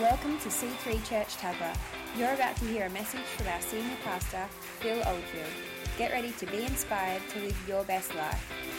Welcome to C3 Church Tuggerah. You're about to hear a message from our senior pastor, Phil Oldfield. Get ready to be inspired to live your best life.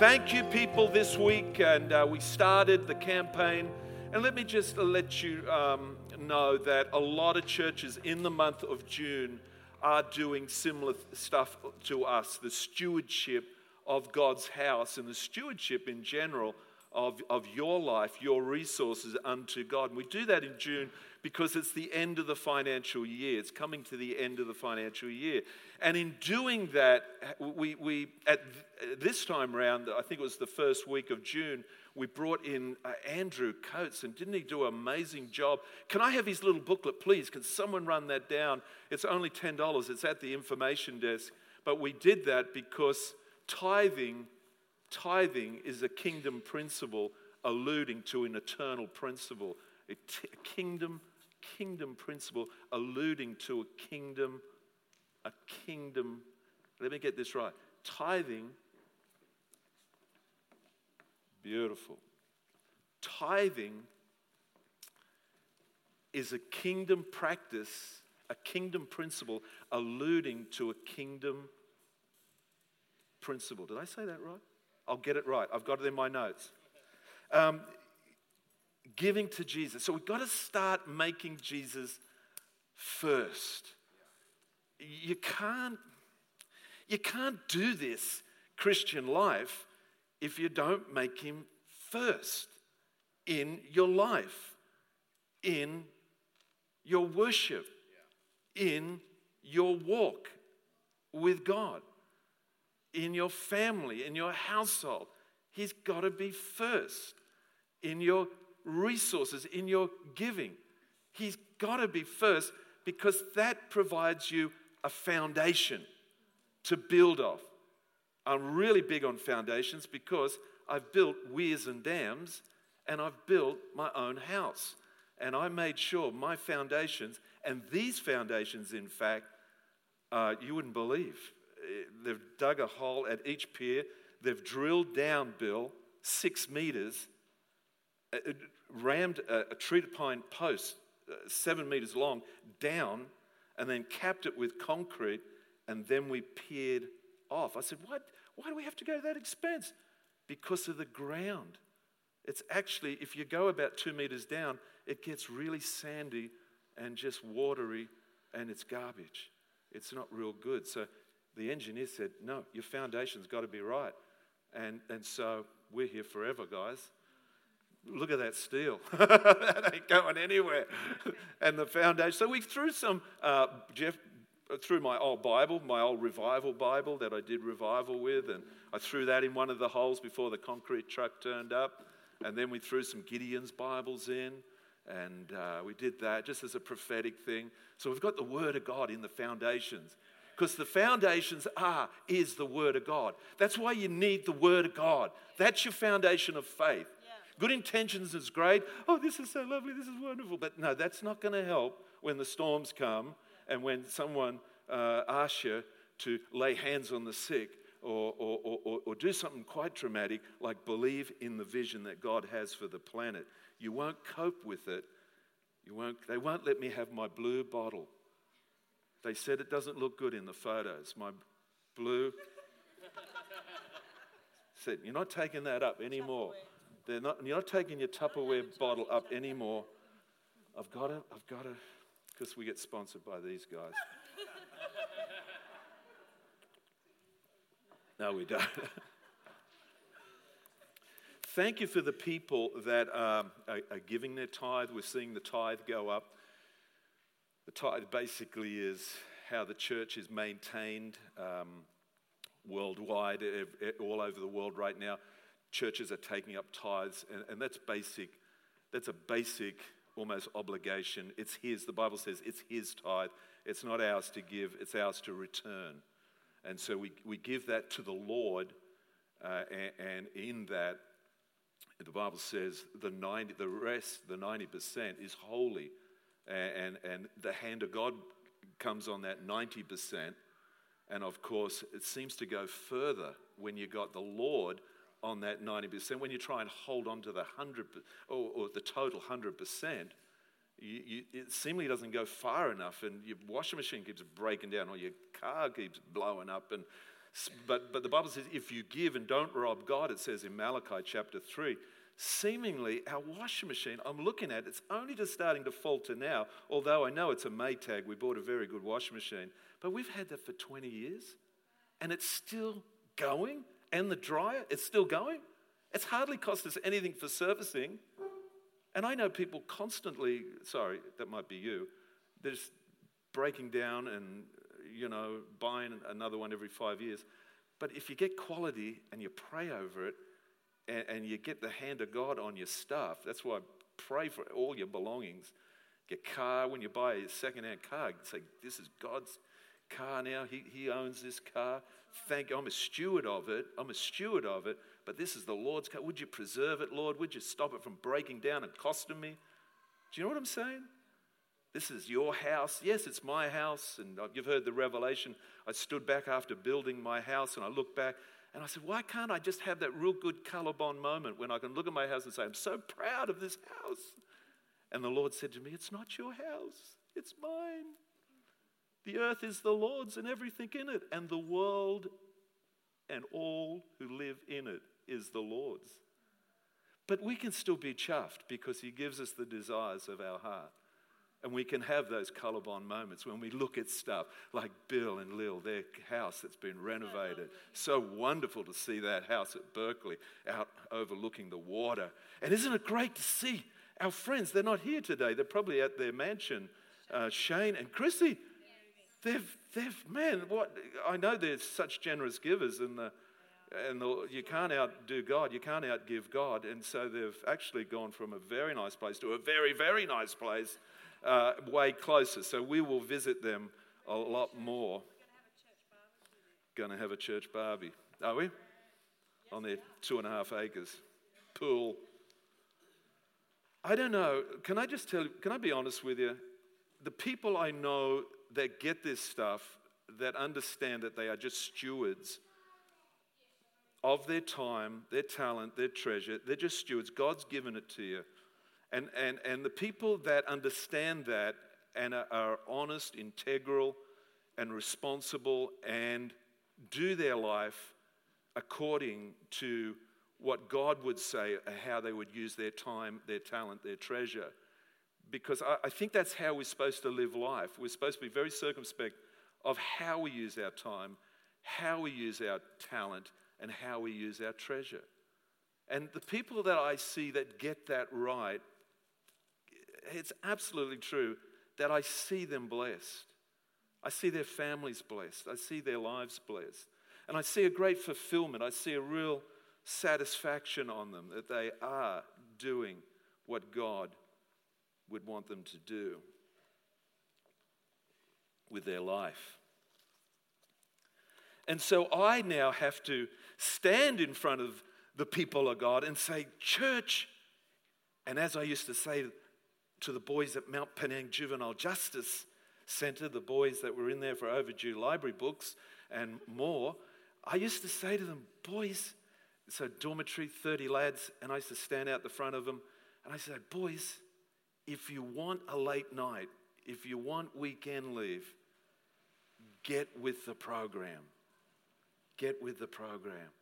Thank you, people, this week. And uh, we started the campaign. And let me just let you um, know that a lot of churches in the month of June are doing similar stuff to us the stewardship of God's house and the stewardship in general of, of your life, your resources unto God. And we do that in June because it's the end of the financial year. It's coming to the end of the financial year. And in doing that, we, we at this time around, I think it was the first week of June, we brought in uh, Andrew Coates, and didn't he do an amazing job? Can I have his little booklet, please? Can someone run that down? It's only $10, it's at the information desk. But we did that because tithing, tithing is a kingdom principle alluding to an eternal principle. A t- a kingdom, kingdom principle alluding to a kingdom, a kingdom. Let me get this right. Tithing Beautiful. Tithing is a kingdom practice, a kingdom principle alluding to a kingdom principle. Did I say that right? I'll get it right. I've got it in my notes. Um, giving to Jesus. So we've got to start making Jesus first. You can't, you can't do this Christian life if you don't make him first in your life, in your worship, in your walk with God, in your family, in your household. He's got to be first in your resources, in your giving. He's got to be first because that provides you a foundation to build off. I'm really big on foundations because I've built weirs and dams and I've built my own house. And I made sure my foundations, and these foundations, in fact, uh, you wouldn't believe. They've dug a hole at each pier, they've drilled down, Bill, six meters, rammed a, a treated pine post uh, seven meters long down, and then capped it with concrete, and then we peered off. I said, What? Why do we have to go to that expense? Because of the ground. It's actually, if you go about two meters down, it gets really sandy and just watery, and it's garbage. It's not real good. So the engineer said, No, your foundation's got to be right. And, and so we're here forever, guys. Look at that steel. that ain't going anywhere. and the foundation. So we threw some, uh, Jeff, threw my old Bible, my old revival Bible that I did revival with, and I threw that in one of the holes before the concrete truck turned up. And then we threw some Gideon's Bibles in, and uh, we did that just as a prophetic thing. So we've got the Word of God in the foundations. Because the foundations are, is the Word of God. That's why you need the Word of God. That's your foundation of faith. Good intentions is great. Oh, this is so lovely. This is wonderful. But no, that's not going to help when the storms come and when someone uh, asks you to lay hands on the sick or, or, or, or- do something quite dramatic like believe in the vision that God has for the planet. You won't cope with it. You won't, they won't let me have my blue bottle. They said it doesn't look good in the photos. My blue. said, You're not taking that up anymore. They're not, you're not taking your Tupperware bottle up anymore. I've got to, I've got to, because we get sponsored by these guys. No, we don't. Thank you for the people that um, are, are giving their tithe. We're seeing the tithe go up. The tithe basically is how the church is maintained um, worldwide, all over the world right now. Churches are taking up tithes, and, and that's basic. That's a basic, almost obligation. It's His. The Bible says it's His tithe. It's not ours to give, it's ours to return. And so we, we give that to the Lord, uh, and, and in that, the Bible says the 90, the rest, the 90% is holy. And, and, the hand of God comes on that 90%. And of course, it seems to go further when you got the Lord on that 90%. When you try and hold on to the 100 or, or the total 100%, you, you, it seemingly doesn't go far enough, and your washing machine keeps breaking down, or your car keeps blowing up. And, but, but the Bible says, if you give and don't rob God, it says in Malachi chapter 3, seemingly our washing machine, I'm looking at it's only just starting to falter now, although I know it's a Maytag. We bought a very good washing machine, but we've had that for 20 years, and it's still going. And the dryer, it's still going. It's hardly cost us anything for servicing. And I know people constantly, sorry, that might be you, they're just breaking down and, you know, buying another one every five years. But if you get quality and you pray over it and, and you get the hand of God on your stuff, that's why I pray for all your belongings. Your car, when you buy a second-hand car, say, this is God's car now. He, he owns this car. Thank you. I'm a steward of it. I'm a steward of it but this is the Lord's. Would you preserve it, Lord? Would you stop it from breaking down and costing me? Do you know what I'm saying? This is your house. Yes, it's my house. And you've heard the revelation. I stood back after building my house and I looked back and I said, why can't I just have that real good Colorbond moment when I can look at my house and say, I'm so proud of this house? And the Lord said to me, It's not your house, it's mine. The earth is the Lord's and everything in it, and the world and all who live in it is the Lord's. But we can still be chuffed because He gives us the desires of our heart. And we can have those Colorbond moments when we look at stuff like Bill and Lil, their house that's been renovated. So wonderful to see that house at Berkeley out overlooking the water. And isn't it great to see our friends? They're not here today, they're probably at their mansion. Uh, Shane and Chrissy, they've, they've, man, what, I know they're such generous givers and the, and the, you can't outdo God, you can't outgive God. And so they've actually gone from a very nice place to a very, very nice place, uh, way closer. So we will visit them a lot more. Going to have a church barbie. Are we? On their two and a half acres. Pool. I don't know. Can I just tell you, can I be honest with you? The people I know that get this stuff, that understand that they are just stewards of their time, their talent, their treasure. They're just stewards. God's given it to you. And, and, and the people that understand that and are, are honest, integral, and responsible and do their life according to what God would say, how they would use their time, their talent, their treasure. Because I, I think that's how we're supposed to live life. We're supposed to be very circumspect of how we use our time, how we use our talent, and how we use our treasure. And the people that I see that get that right, it's absolutely true that I see them blessed. I see their families blessed. I see their lives blessed. And I see a great fulfillment. I see a real satisfaction on them that they are doing what God would want them to do with their life. And so I now have to stand in front of the people of God and say, Church, and as I used to say to the boys at Mount Penang Juvenile Justice Center, the boys that were in there for overdue library books and more, I used to say to them, Boys, so dormitory, 30 lads, and I used to stand out the front of them and I said, Boys, if you want a late night, if you want weekend leave, get with the program. Get with the program.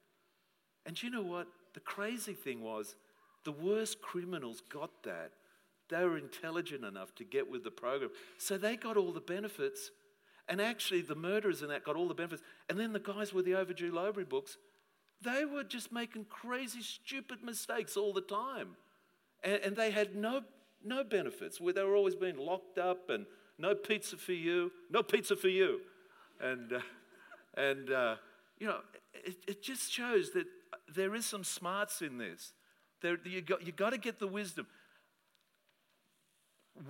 And you know what? The crazy thing was, the worst criminals got that. They were intelligent enough to get with the program. So they got all the benefits. And actually, the murderers and that got all the benefits. And then the guys with the overdue library books, they were just making crazy, stupid mistakes all the time. And, and they had no no benefits. They were always being locked up and no pizza for you, no pizza for you. And, uh, and uh, you know, it, it, just shows that there is some smarts in this. There, you got, you got to get the wisdom.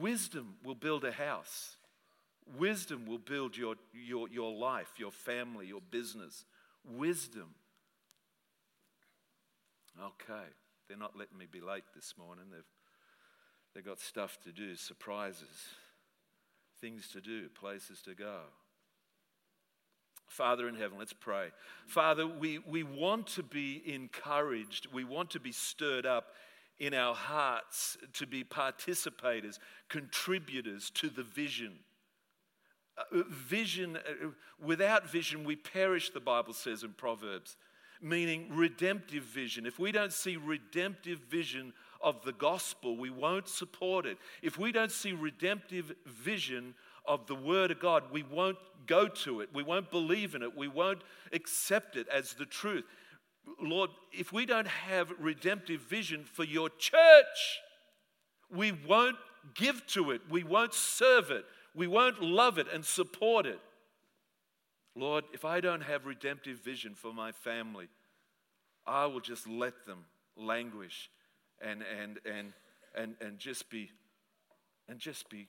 Wisdom will build a house. Wisdom will build your, your, your life, your family, your business. Wisdom. Okay, they're not letting me be late this morning. They've, they've got stuff to do, surprises, things to do, places to go. Father in heaven, let's pray. Father, we, we want to be encouraged, we want to be stirred up in our hearts to be participators, contributors to the vision. Uh, vision, uh, without vision, we perish, the Bible says in Proverbs, meaning redemptive vision. If we don't see redemptive vision of the gospel, we won't support it. If we don't see redemptive vision of the Word of God, we won't go to it. We won't believe in it. We won't accept it as the truth. Lord, if we don't have redemptive vision for your church, we won't give to it. We won't serve it. We won't love it and support it. Lord, if I don't have redemptive vision for my family, I will just let them languish and, and, and, and, and just be and just be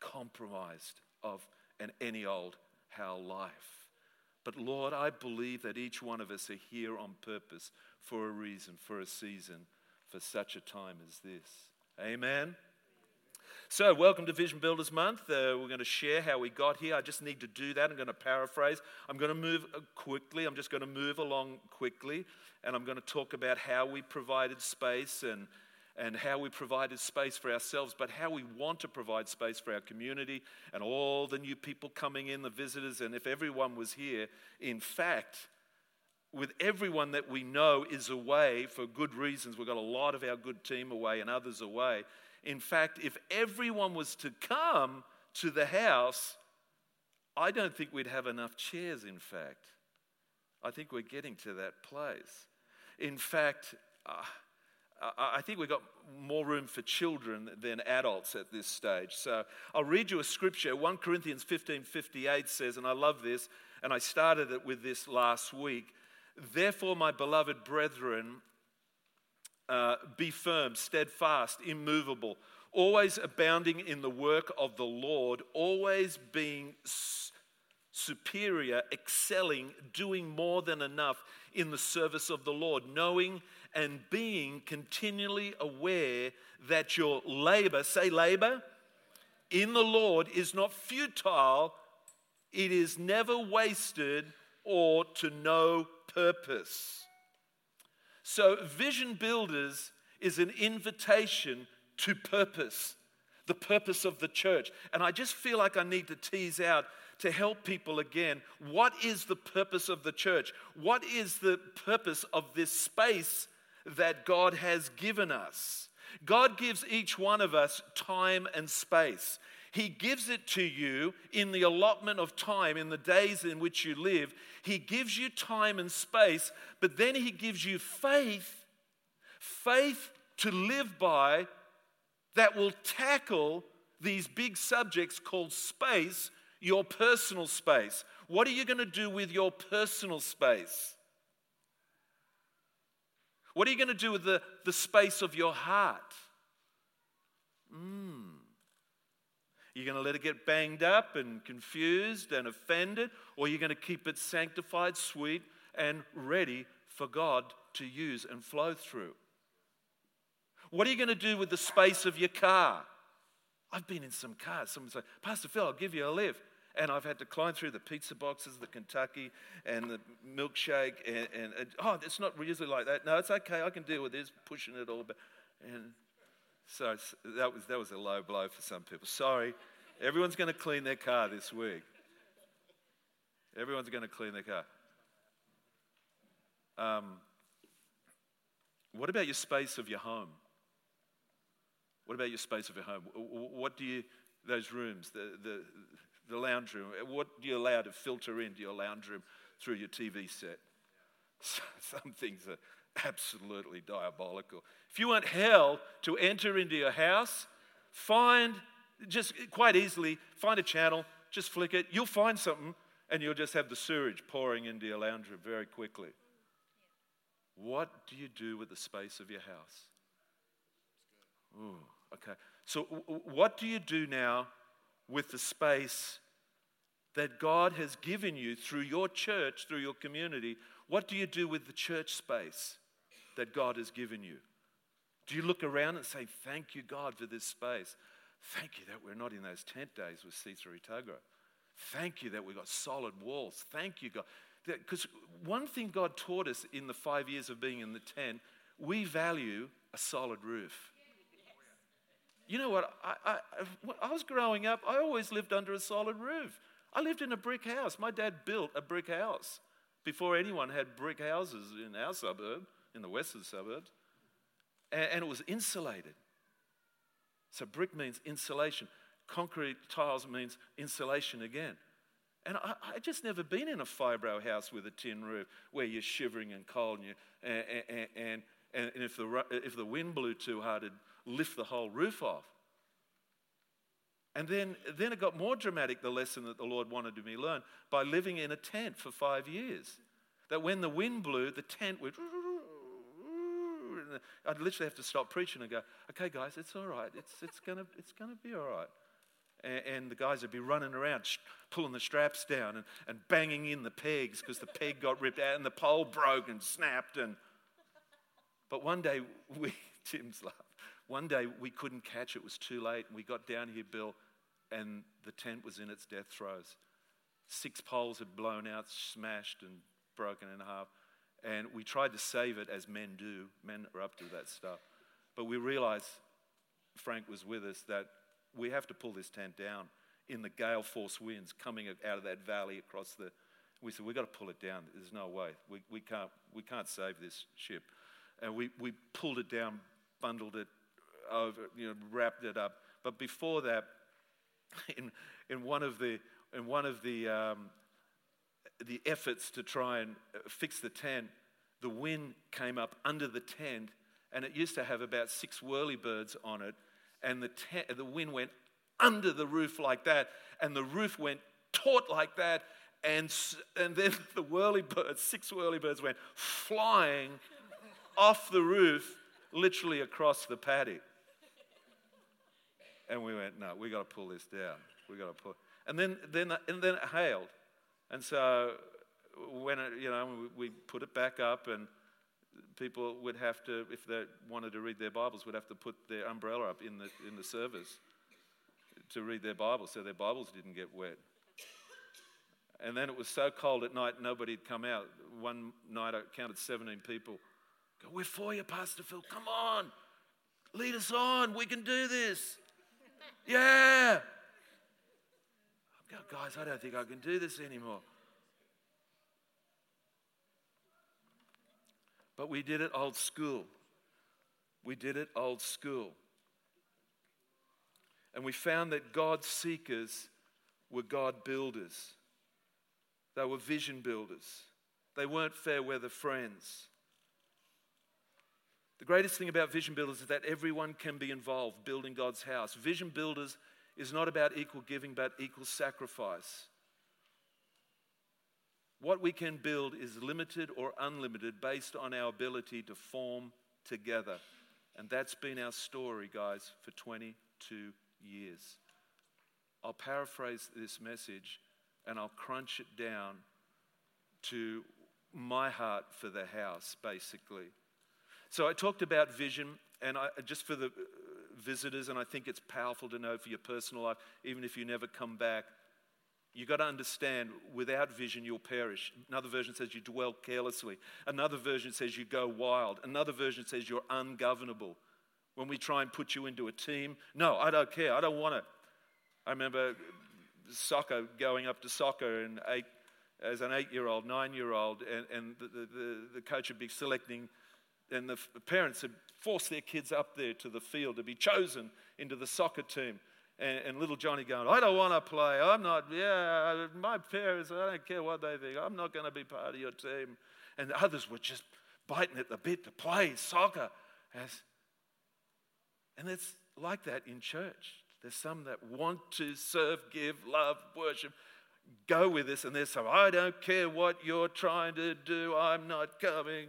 compromised of an any old how life. But Lord, I believe that each one of us are here on purpose for a reason, for a season, for such a time as this. Amen. So, welcome to Vision Builders Month. Uh, we're going to share how we got here. I just need to do that. I'm going to paraphrase. I'm going to move uh, quickly. I'm just going to move along quickly. And I'm going to talk about how we provided space and and how we provided space for ourselves, but how we want to provide space for our community and all the new people coming in, the visitors, and if everyone was here. In fact, with everyone that we know is away for good reasons, we've got a lot of our good team away and others away. In fact, if everyone was to come to the house, I don't think we'd have enough chairs, in fact. I think we're getting to that place. In fact, uh, I think we've got more room for children than adults at this stage. So I'll read you a scripture. 1 Corinthians 15 58 says, and I love this, and I started it with this last week. Therefore, my beloved brethren, uh, be firm, steadfast, immovable, always abounding in the work of the Lord, always being superior, excelling, doing more than enough in the service of the Lord, knowing and being continually aware that your labor, say labor, in the Lord is not futile, it is never wasted or to no purpose. So, Vision Builders is an invitation to purpose, the purpose of the church. And I just feel like I need to tease out to help people again what is the purpose of the church? What is the purpose of this space that God has given us. God gives each one of us time and space. He gives it to you in the allotment of time, in the days in which you live. He gives you time and space, but then He gives you faith faith to live by that will tackle these big subjects called space, your personal space. What are you going to do with your personal space? What are you going to do with the, the space of your heart? Mm. You're going to let it get banged up and confused and offended, or you're going to keep it sanctified, sweet, and ready for God to use and flow through? What are you going to do with the space of your car? I've been in some cars. Someone say, Pastor Phil, I'll give you a lift and I've had to climb through the pizza boxes, the Kentucky, and the milkshake, and, and, and, oh, it's not usually like that. No, it's okay. I can deal with this, pushing it all. But, and so that was that was a low blow for some people. Sorry, everyone's going to clean their car this week. Everyone's going to clean their car. Um, what about your space of your home? What about your space of your home? What do you, those rooms, the, the, the lounge room. What do you allow to filter into your lounge room through your TV set? Some things are absolutely diabolical. If you want hell to enter into your house, find, just quite easily, find a channel, just flick it. You'll find something, and you'll just have the sewage pouring into your room very quickly. What do you do with the space of your house? Ooh, okay. So, what do you do now with the space that God has given you through your church, through your community, what do you do with the church space that God has given you? Do you look around and say, Thank you, God, for this space? Thank you that we're not in those tent days with C3 Tuggerah. Thank you that we've got solid walls. Thank you, God. Because one thing God taught us in the five years of being in the tent, we value a solid roof. You know what? I, I, I was growing up, I always lived under a solid roof. I lived in a brick house. My dad built a brick house before anyone had brick houses in our suburb, in the western suburbs. And, it was insulated. So brick means insulation. Concrete tiles means insulation again. And I, I just never been in a fibro house with a tin roof where you're shivering and cold and, you, and, and, and, and if, the, if the wind blew too hard, it'd lift the whole roof off. And then, then it got more dramatic, the lesson that the Lord wanted me to learn, by living in a tent for five years. That when the wind blew, the tent would. I'd literally have to stop preaching and go, okay, guys, it's all right. It's, it's going it's gonna be all right. And, and the guys would be running around, pulling the straps down and, and banging in the pegs because the peg got ripped out and the pole broke and snapped. And... But one day, we, Tim's laugh, one day we couldn't catch. It was too late. And we got down here, Bill, and the tent was in its death throes. Six poles had blown out, smashed, and broken in half. And we tried to save it as men do. Men are up to that stuff. But we realized, Frank was with us, that we have to pull this tent down in the gale force winds coming out of that valley across the. We said, we've got to pull it down. There's no way. We, we, can't, we can't save this ship. And we, we pulled it down, bundled it over, you know, wrapped it up. But before that, in, in one of the, in one of the, um, the efforts to try and uh, fix the tent, the wind came up under the tent, and it used to have about six whirlybirds on it and the, te- the wind went under the roof like that, and the roof went taut like that, and, and then the whirlybirds, six whirlybirds went flying off the roof, literally across the paddock. And we went, no, we got to pull this down. We got to pull. And then, then, and then it hailed, and so when it, you know we put it back up and people would have to, if they wanted to read their Bibles, would have to put their umbrella up in the, in the service to read their Bibles so their Bibles didn't get wet. And then it was so cold at night, nobody'd come out. One night I counted 17 people. Go, we're for you, Pastor Phil. Come on. Lead us on. We can do this. Yeah. Guys, I don't think I can do this anymore. But we did it old school. We did it old school. And we found that God seekers were God builders. They were vision builders. They weren't fair weather friends. The greatest thing about vision builders is that everyone can be involved building God's house. Vision builders is not about equal giving, but equal sacrifice. What we can build is limited or unlimited based on our ability to form together. And that's been our story, guys, for 22 years. I'll paraphrase this message and I'll crunch it down to my heart for the house, basically. So I talked about vision, and I, just for the visitors, and I think it's powerful to know for your personal life, even if you never come back, You've got to understand, without vision, you'll perish. Another version says you dwell carelessly. Another version says you go wild. Another version says you're ungovernable. When we try and put you into a team, no, I don't care. I don't want it. I remember soccer, going up to soccer and eight, as an eight year old, nine year old, and, and the, the, the coach would be selecting, and the parents had forced their kids up there to the field to be chosen into the soccer team and, and little Johnny going, I don't want to play. I'm not, yeah, my parents, I don't care what they think. I'm not going to be part of your team. And the others were just biting at the bit to play soccer. And it's like that in church. There's some that want to serve, give, love, worship, go with this, and there's some, I don't care what you're trying to do, I'm not coming.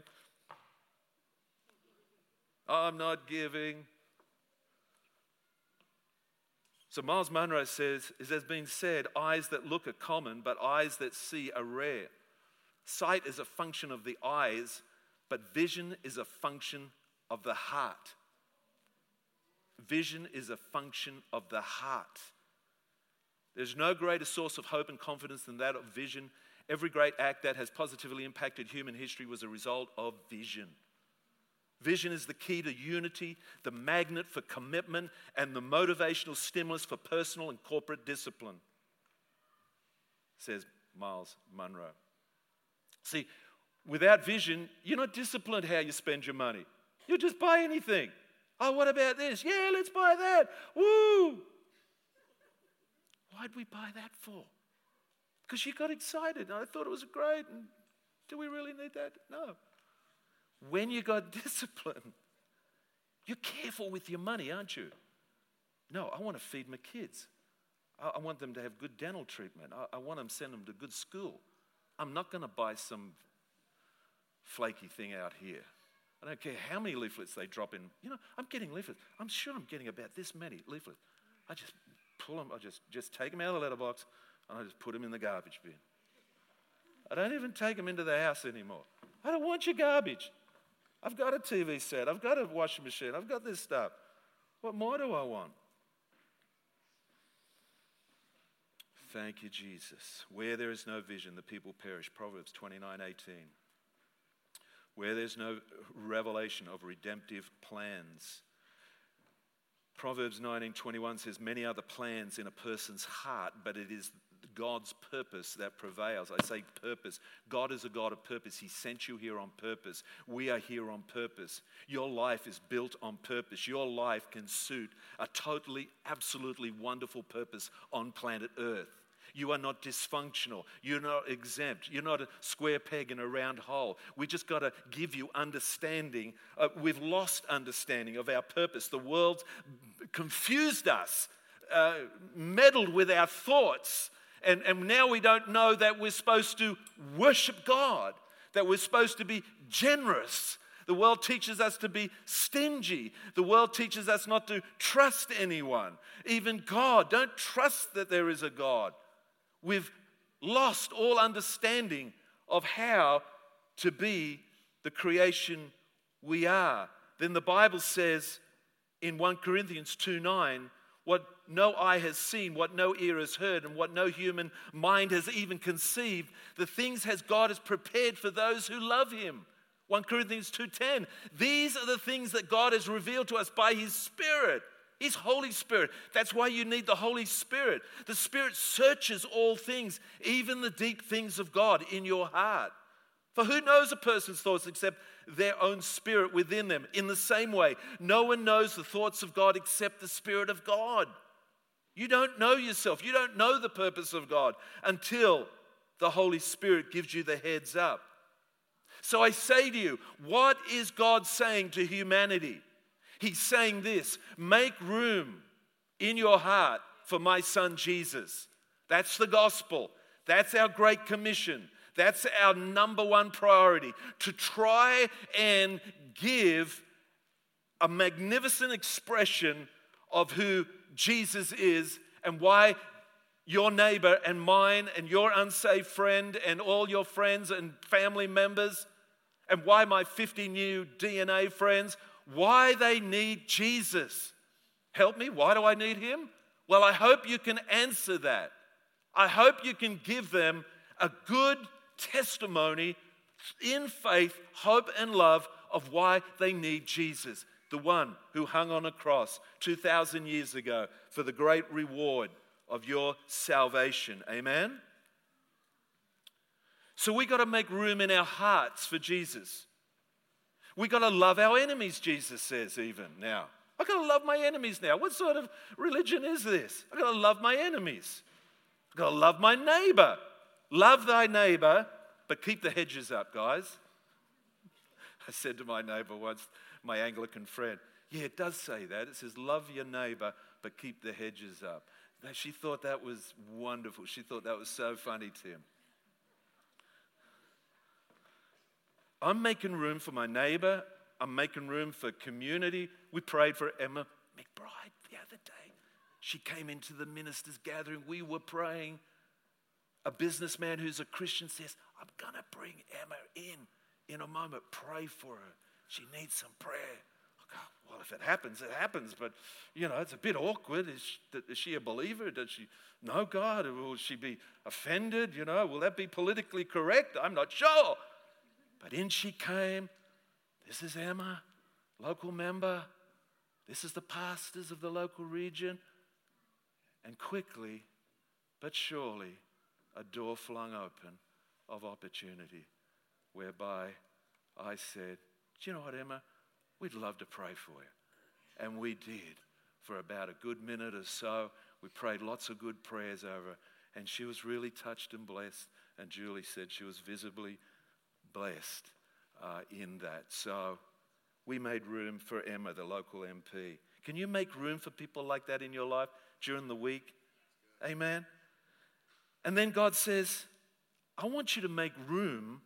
I'm not giving. So Myles Munroe says, as has been said, eyes that look are common, but eyes that see are rare. Sight is a function of the eyes, but vision is a function of the heart. Vision is a function of the heart. There's no greater source of hope and confidence than that of vision. Every great act that has positively impacted human history was a result of vision. Vision is the key to unity, the magnet for commitment, and the motivational stimulus for personal and corporate discipline, says Myles Munroe. See, without vision, you're not disciplined how you spend your money. You'll just buy anything. Oh, what about this? Yeah, let's buy that. Woo! Why'd we buy that for? Because you got excited and I thought it was great. And do we really need that? No. When you got discipline, you're careful with your money, aren't you? No, I want to feed my kids. I, I want them to have good dental treatment. I, I want them to send them to good school. I'm not going to buy some flaky thing out here. I don't care how many leaflets they drop in. You know, I'm getting leaflets. I'm sure I'm getting about this many leaflets. I just pull them, I just, just take them out of the letterbox and I just put them in the garbage bin. I don't even take them into the house anymore. I don't want your garbage. I've got a TV set. I've got a washing machine. I've got this stuff. What more do I want? Thank you, Jesus. Where there is no vision, the people perish. Proverbs 29 18. Where there's no revelation of redemptive plans. Proverbs 19:21 says many other plans in a person's heart, but it is God's purpose that prevails. I say purpose. God is a God of purpose. He sent you here on purpose. We are here on purpose. Your life is built on purpose. Your life can suit a totally, absolutely wonderful purpose on planet Earth. You are not dysfunctional. You're not exempt. You're not a square peg in a round hole. We just got to give you understanding. Uh, we've lost understanding of our purpose. The world's confused us, uh, meddled with our thoughts, and, and now we don't know that we're supposed to worship God, that we're supposed to be generous. The world teaches us to be stingy. The world teaches us not to trust anyone, even God. Don't trust that there is a God. We've lost all understanding of how to be the creation we are. Then the Bible says in 1 Corinthians 2 9, what no eye has seen, what no ear has heard, and what no human mind has even conceived, the things has God has prepared for those who love him. 1 Corinthians 2:10. These are the things that God has revealed to us by his spirit. His Holy Spirit. That's why you need the Holy Spirit. The Spirit searches all things, even the deep things of God in your heart. For who knows a person's thoughts except their own spirit within them? In the same way, no one knows the thoughts of God except the Spirit of God. You don't know yourself. You don't know the purpose of God until the Holy Spirit gives you the heads up. So I say to you, what is God saying to humanity? He's saying this make room in your heart for my son Jesus. That's the gospel. That's our great commission. That's our number one priority to try and give a magnificent expression of who Jesus is and why your neighbor and mine and your unsaved friend and all your friends and family members and why my 50 new DNA friends, why they need Jesus. Help me, why do I need him? Well, I hope you can answer that. I hope you can give them a good testimony in faith, hope, and love of why they need Jesus the one who hung on a cross 2,000 years ago for the great reward of your salvation. Amen? So we got to make room in our hearts for Jesus. We got to love our enemies, Jesus says, even now. I got to love my enemies now. What sort of religion is this? I got to love my enemies. I got to love my neighbor. Love thy neighbor, but keep the hedges up, guys. I said to my neighbor once, my Anglican friend. Yeah, it does say that. It says, Love your neighbor, but keep the hedges up. She thought that was wonderful. She thought that was so funny, Tim. I'm making room for my neighbor. I'm making room for community. We prayed for Emma McBride the other day. She came into the minister's gathering. We were praying. A businessman who's a Christian says, I'm going to bring Emma in in a moment. Pray for her. She needs some prayer. Go, ah, well, if it happens, it happens. But, you know, it's a bit awkward. Is she, is she a believer? Does she know God? Will she be offended? You know, will that be politically correct? I'm not sure. But in she came. This is Emma, local member. This is the pastors of the local region. And quickly, but surely, a door flung open of opportunity whereby I said, Do you know what, Emma? We'd love to pray for you. And we did for about a good minute or so. We prayed lots of good prayers over, and she was really touched and blessed. And Julie said she was visibly blessed uh, in that. So we made room for Emma, the local MP. Can you make room for people like that in your life during the week? Amen. And then God says, I want you to make room.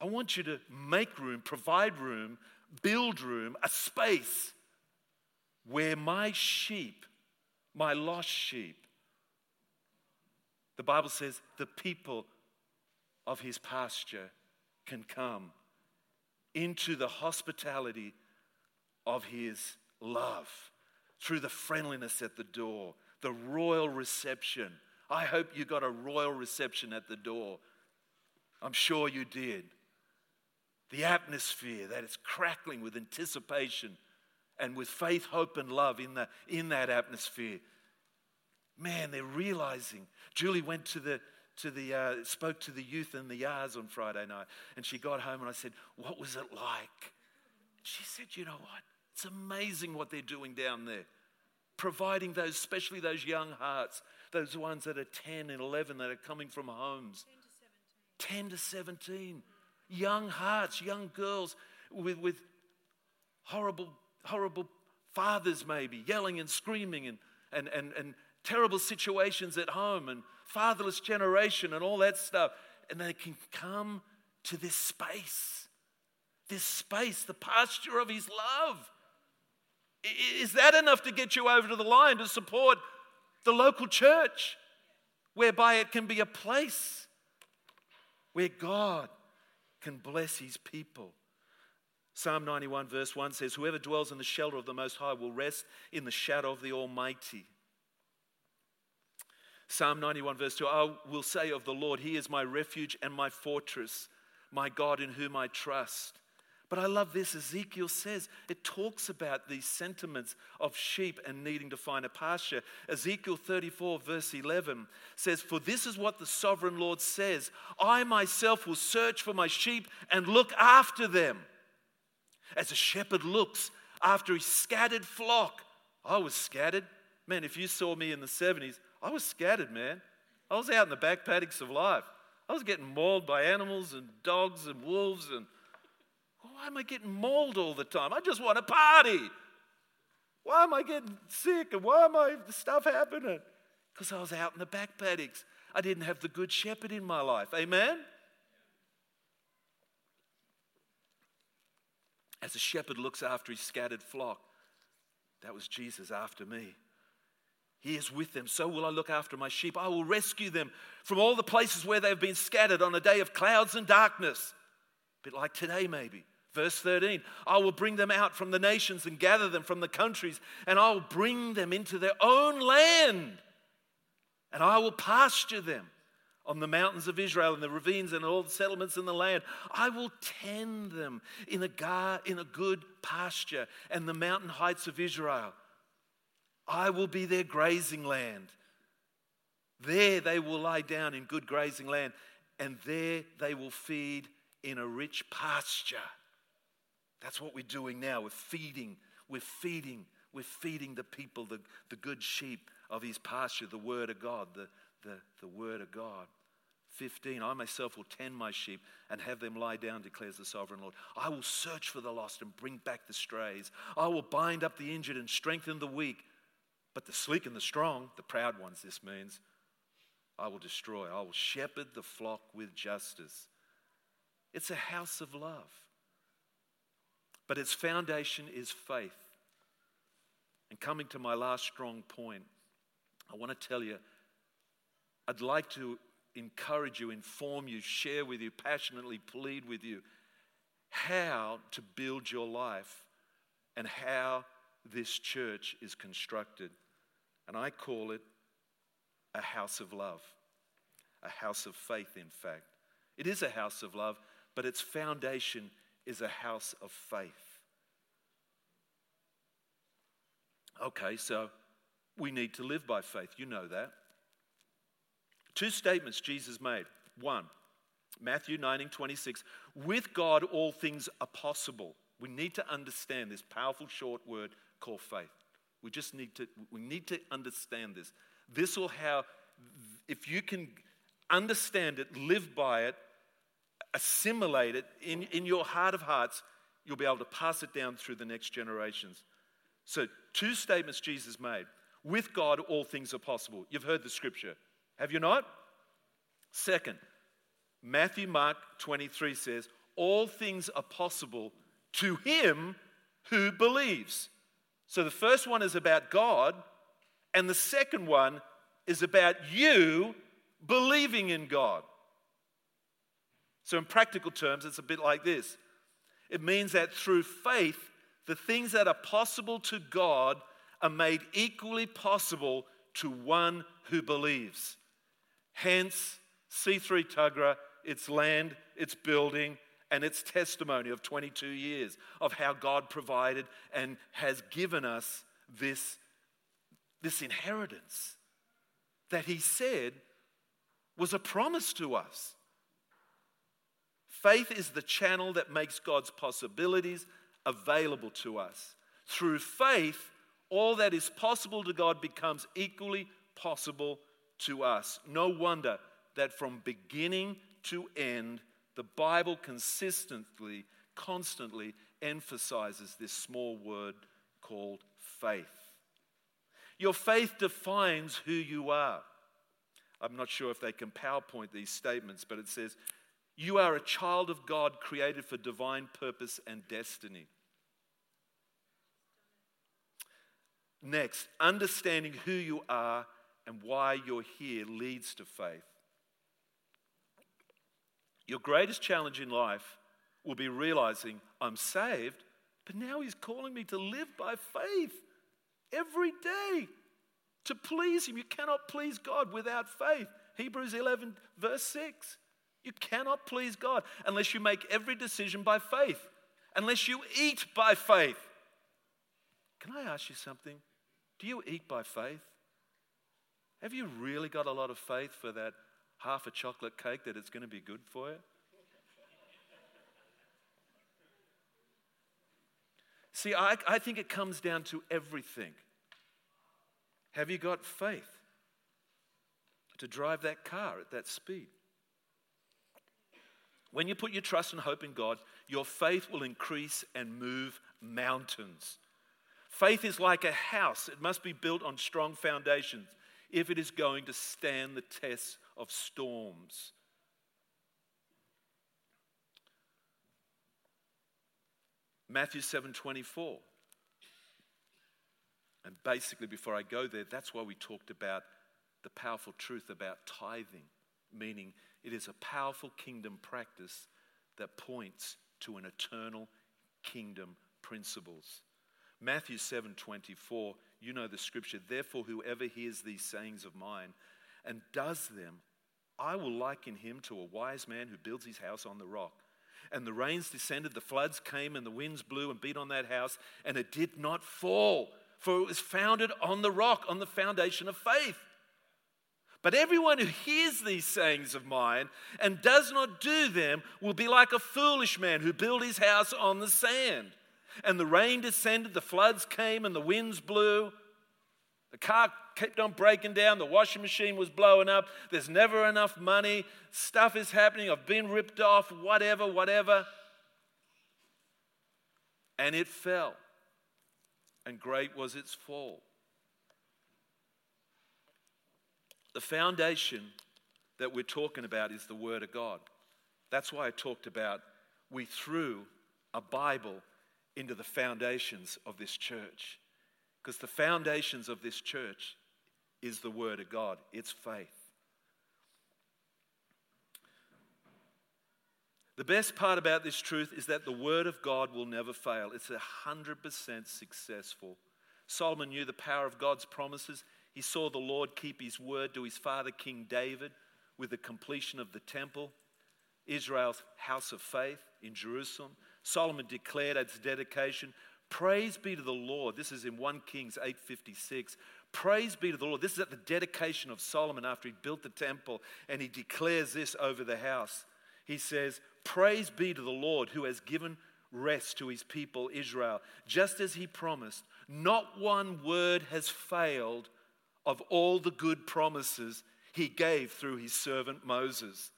I want you to make room, provide room, build room, a space where my sheep, my lost sheep, the Bible says the people of his pasture can come into the hospitality of his love through the friendliness at the door, the royal reception. I hope you got a royal reception at the door. I'm sure you did. The atmosphere that is crackling with anticipation and with faith, hope, and love in, the, in that atmosphere. Man, they're realizing. Julie went to the, to the uh, spoke to the youth in the yards on Friday night, and she got home and I said, "What was it like?" She said, "You know what? It's amazing what they're doing down there, providing those, especially those young hearts, those ones that are 10 and 11 that are coming from homes, 10 to 17, 10 to 17 young hearts, young girls with with horrible, horrible fathers maybe yelling and screaming and and and and terrible situations at home and fatherless generation and all that stuff. And they can come to this space, this space, the pasture of His love. Is that enough to get you over to the line to support the local church, whereby it can be a place where God can bless His people? Psalm 91, verse 1 says, Whoever dwells in the shelter of the Most High will rest in the shadow of the Almighty. Psalm 91, verse 2 I will say of the Lord, He is my refuge and my fortress, my God in whom I trust. But I love this. Ezekiel says it talks about these sentiments of sheep and needing to find a pasture. Ezekiel 34, verse 11 says, For this is what the sovereign Lord says I myself will search for my sheep and look after them. As a shepherd looks after his scattered flock. I was scattered. Man, if you saw me in the 70s, I was scattered, man. I was out in the back paddocks of life. I was getting mauled by animals and dogs and wolves and why am I getting mauled all the time? I just want to party. Why am I getting sick and why am I the stuff happening? Because I was out in the back paddocks. I didn't have the good shepherd in my life. Amen? As a shepherd looks after his scattered flock, that was Jesus after me. He is with them. So will I look after my sheep. I will rescue them from all the places where they've been scattered on a day of clouds and darkness. A bit like today, maybe. Verse 13 I will bring them out from the nations and gather them from the countries, and I will bring them into their own land, and I will pasture them on the mountains of Israel and the ravines and all the settlements in the land. I will tend them in a, gar- in a good pasture and the mountain heights of Israel. I will be their grazing land. There they will lie down in good grazing land, and there they will feed in a rich pasture. That's what we're doing now. We're feeding, we're feeding, we're feeding the people, the, the good sheep of his pasture, the word of God, the, the, the word of God. 15, I myself will tend my sheep and have them lie down, declares the sovereign Lord. I will search for the lost and bring back the strays. I will bind up the injured and strengthen the weak. But the sleek and the strong, the proud ones, this means, I will destroy. I will shepherd the flock with justice. It's a house of love. But its foundation is faith. And coming to my last strong point, I want to tell you, I'd like to encourage you, inform you, share with you, passionately plead with you how to build your life and how this church is constructed. And I call it a house of love, a house of faith, in fact. It is a house of love, but its foundation is a house of faith. Okay, so we need to live by faith. You know that. Two statements Jesus made. One, Matthew 19, 26. With God, all things are possible. We need to understand this powerful short word called faith. We just need to, we need to understand this. This will how, if you can understand it, live by it, assimilate it in, in your heart of hearts, you'll be able to pass it down through the next generations. So, two statements Jesus made. With God, all things are possible. You've heard the scripture, have you not? Second, Matthew, Mark 23 says, All things are possible to him who believes. So the first one is about God, and the second one is about you believing in God. So, in practical terms, it's a bit like this it means that through faith, the things that are possible to God are made equally possible to one who believes. Hence, C3 Tuggerah, its land, its building, and its testimony of 22 years of how God provided and has given us this, this inheritance that He said was a promise to us. Faith is the channel that makes God's possibilities available to us. Through faith, all that is possible to God becomes equally possible to us. No wonder that from beginning to end, the Bible consistently, constantly emphasizes this small word called faith. Your faith defines who you are. I'm not sure if they can PowerPoint these statements, but it says, You are a child of God created for divine purpose and destiny. Next, understanding who you are and why you're here leads to faith. Your greatest challenge in life will be realizing I'm saved, but now He's calling me to live by faith every day to please Him. You cannot please God without faith. Hebrews 11, verse 6. You cannot please God unless you make every decision by faith, unless you eat by faith. Can I ask you something? Do you eat by faith? Have you really got a lot of faith for that half a chocolate cake that it's going to be good for you? See, I, I think it comes down to everything. Have you got faith to drive that car at that speed? When you put your trust and hope in God, your faith will increase and move mountains. Faith is like a house, it must be built on strong foundations if it is going to stand the test of storms. Matthew 7:24. And basically before I go there, that's why we talked about the powerful truth about tithing, meaning it is a powerful kingdom practice that points to an eternal kingdom principles. Matthew 7:24, you know the scripture, therefore whoever hears these sayings of mine and does them, I will liken him to a wise man who builds his house on the rock. And the rains descended, the floods came, and the winds blew and beat on that house, and it did not fall, for it was founded on the rock, on the foundation of faith. But everyone who hears these sayings of mine and does not do them will be like a foolish man who built his house on the sand and the rain descended, the floods came, and the winds blew. The car kept on breaking down, the washing machine was blowing up, there's never enough money, stuff is happening, I've been ripped off, whatever, whatever. And it fell, and great was its fall. The foundation that we're talking about is the Word of God. That's why I talked about we threw a Bible into the foundations of this church. Because the foundations of this church is the Word of God, it's faith. The best part about this truth is that the Word of God will never fail. It's 100% successful. Solomon knew the power of God's promises. He saw the Lord keep his word to his father, King David, with the completion of the temple, Israel's house of faith in Jerusalem. Solomon declared at its dedication, Praise be to the Lord. This is in 1 Kings 8:56. Praise be to the Lord. This is at the dedication of Solomon after he built the temple, and he declares this over the house. He says, Praise be to the Lord who has given rest to his people Israel, just as he promised. Not one word has failed of all the good promises he gave through his servant Moses.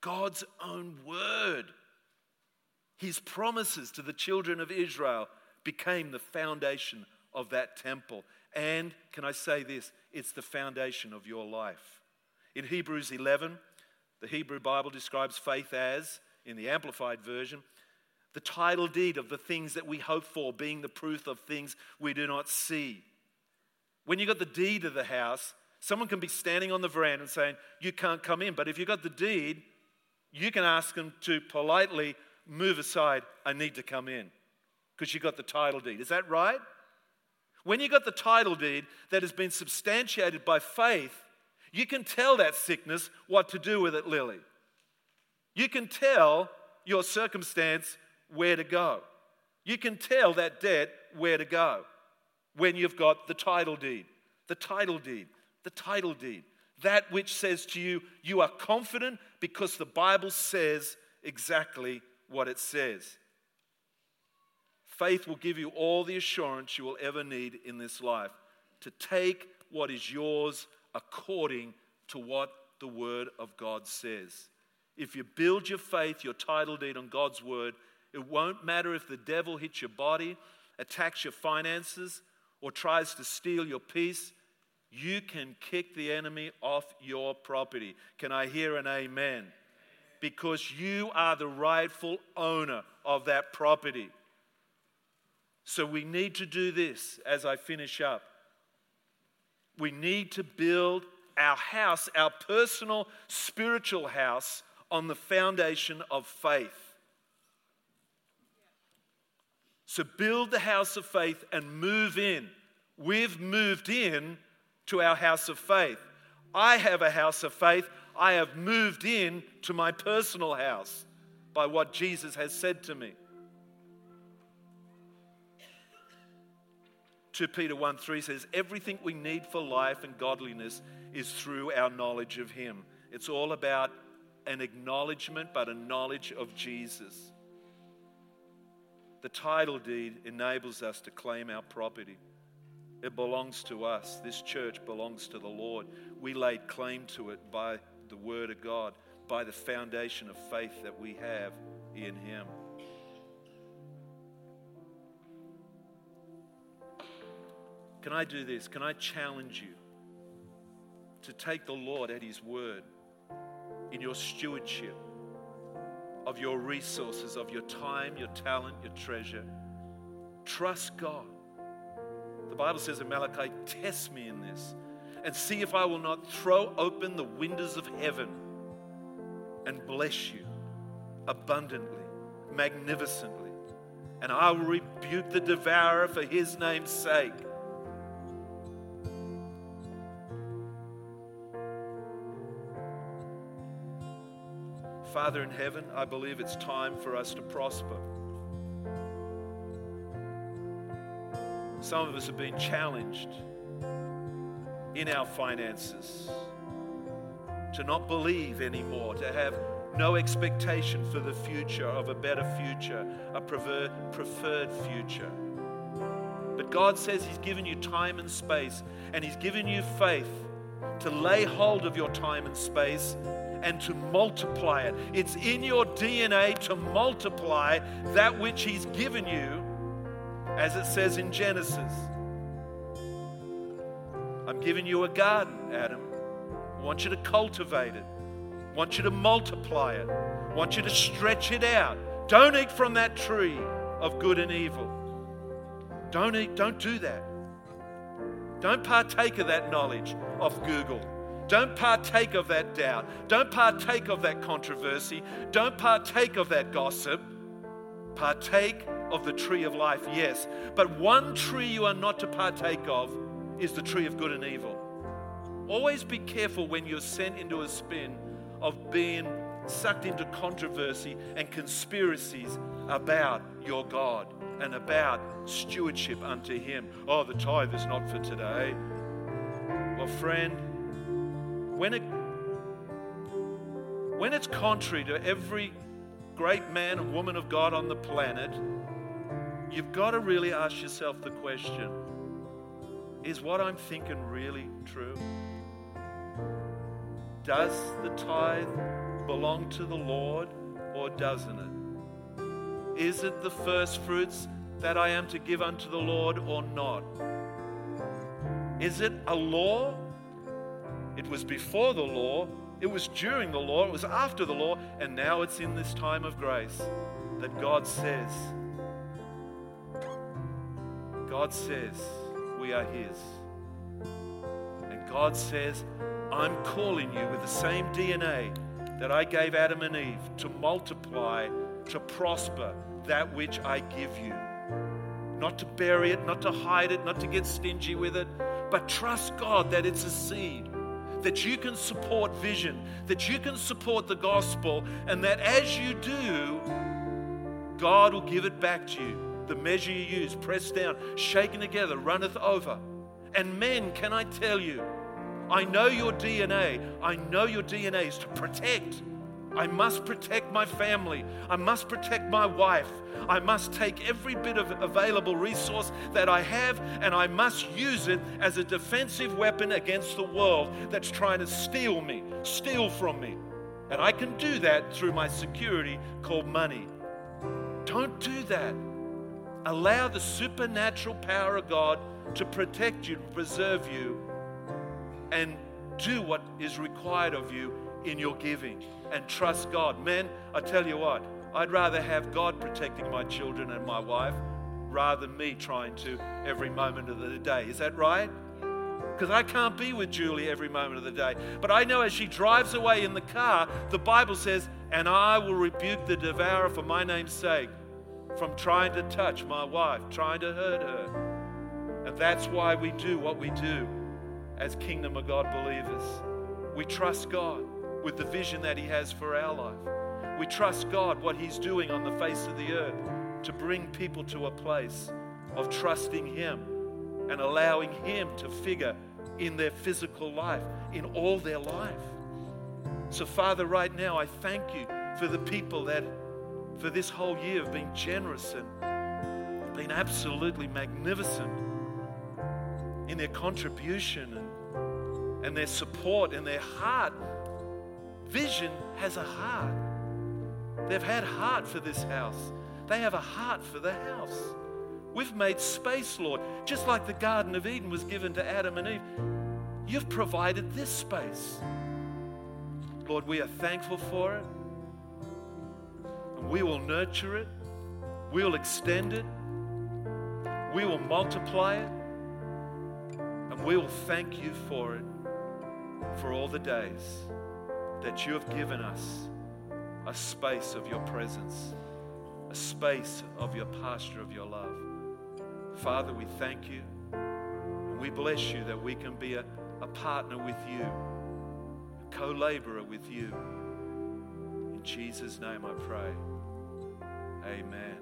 God's own word. His promises to the children of Israel became the foundation of that temple. And can I say this? It's the foundation of your life. In Hebrews 11, the Hebrew Bible describes faith as, in the Amplified Version, the title deed of the things that we hope for, being the proof of things we do not see. When you got the deed of the house, someone can be standing on the veranda and saying, You can't come in. But if you've got the deed, you can ask them to politely move aside, I need to come in because you've got the title deed. Is that right? When you've got the title deed that has been substantiated by faith, you can tell that sickness what to do with it, Lily. You can tell your circumstance where to go. You can tell that debt where to go when you've got the title deed. The title deed. The title deed. That which says to you, you are confident because the Bible says exactly what it says. Faith will give you all the assurance you will ever need in this life to take what is yours according to what the Word of God says. If you build your faith, your title deed on God's Word, it won't matter if the devil hits your body, attacks your finances, or tries to steal your peace. You can kick the enemy off your property. Can I hear an amen? Because you are the rightful owner of that property. So we need to do this as I finish up. We need to build our house, our personal spiritual house, on the foundation of faith. So build the house of faith and move in. We've moved in to our house of faith. I have a house of faith. I have moved in to my personal house by what Jesus has said to me. 2 Peter 1 3 says, Everything we need for life and godliness is through our knowledge of Him. It's all about an acknowledgement, but a knowledge of Jesus. The title deed enables us to claim our property. It belongs to us. This church belongs to the Lord. We laid claim to it by the Word of God, by the foundation of faith that we have in Him. Can I do this? Can I challenge you to take the Lord at His word in your stewardship? Of your resources, of your time, your talent, your treasure. Trust God. The Bible says in Malachi, Test me in this and see if I will not throw open the windows of heaven and bless you abundantly, magnificently. And I will rebuke the devourer for his name's sake. Father in heaven, I believe it's time for us to prosper. Some of us have been challenged in our finances to not believe anymore, to have no expectation for the future of a better future, a preferred future. But God says He's given you time and space, and He's given you faith to lay hold of your time and space and to multiply it. It's in your DNA to multiply that which He's given you, as it says in Genesis. I'm giving you a garden, Adam. I want you to cultivate it. I want you to multiply it. I want you to stretch it out. Don't eat from that tree of good and evil. Don't eat, don't do that. Don't partake of that knowledge of Google. Don't partake of that doubt. Don't partake of that controversy. Don't partake of that gossip. Partake of the tree of life, yes. But one tree you are not to partake of is the tree of good and evil. Always be careful when you're sent into a spin of being sucked into controversy and conspiracies about your God and about stewardship unto Him. Oh, the tithe is not for today. Well, friend, when it when it's contrary to every great man and woman of God on the planet, you've got to really ask yourself the question is what I'm thinking really true? Does the tithe belong to the Lord or doesn't it? Is it the first fruits that I am to give unto the Lord or not? Is it a law? It was before the law, it was during the law, it was after the law, and now it's in this time of grace that God says, God says, we are His. And God says, I'm calling you with the same DNA that I gave Adam and Eve to multiply, to prosper that which I give you. Not to bury it, not to hide it, not to get stingy with it, but trust God that it's a seed that you can support vision, that you can support the gospel, and that as you do, God will give it back to you. The measure you use, pressed down, shaken together, runneth over. And men, can I tell you, I know your DNA. I know your DNA is to protect. I must protect my family. I must protect my wife. I must take every bit of available resource that I have and I must use it as a defensive weapon against the world that's trying to steal me, steal from me. And I can do that through my security called money. Don't do that. Allow the supernatural power of God to protect you, preserve you, and do what is required of you in your giving and trust God. Men, I tell you what, I'd rather have God protecting my children and my wife rather than me trying to every moment of the day. Is that right? Because I can't be with Julie every moment of the day. But I know as she drives away in the car, the Bible says, and I will rebuke the devourer for my name's sake from trying to touch my wife, trying to hurt her. And that's why we do what we do as Kingdom of God believers. We trust God with the vision that He has for our life. We trust God, what He's doing on the face of the earth to bring people to a place of trusting Him and allowing Him to figure in their physical life, in all their life. So, Father, right now, I thank you for the people that for this whole year have been generous and been absolutely magnificent in their contribution and, and their support and their heart Vision has a heart. They've had heart for this house. They have a heart for the house. We've made space, Lord, just like the Garden of Eden was given to Adam and Eve. You've provided this space. Lord, we are thankful for it. And we will nurture it. We will extend it. We will multiply it. And we will thank you for it for all the days that you have given us a space of your presence, a space of your pasture of your love. Father, we thank you and we bless you that we can be a, a partner with you, a co laborer with you. In Jesus' name I pray. Amen.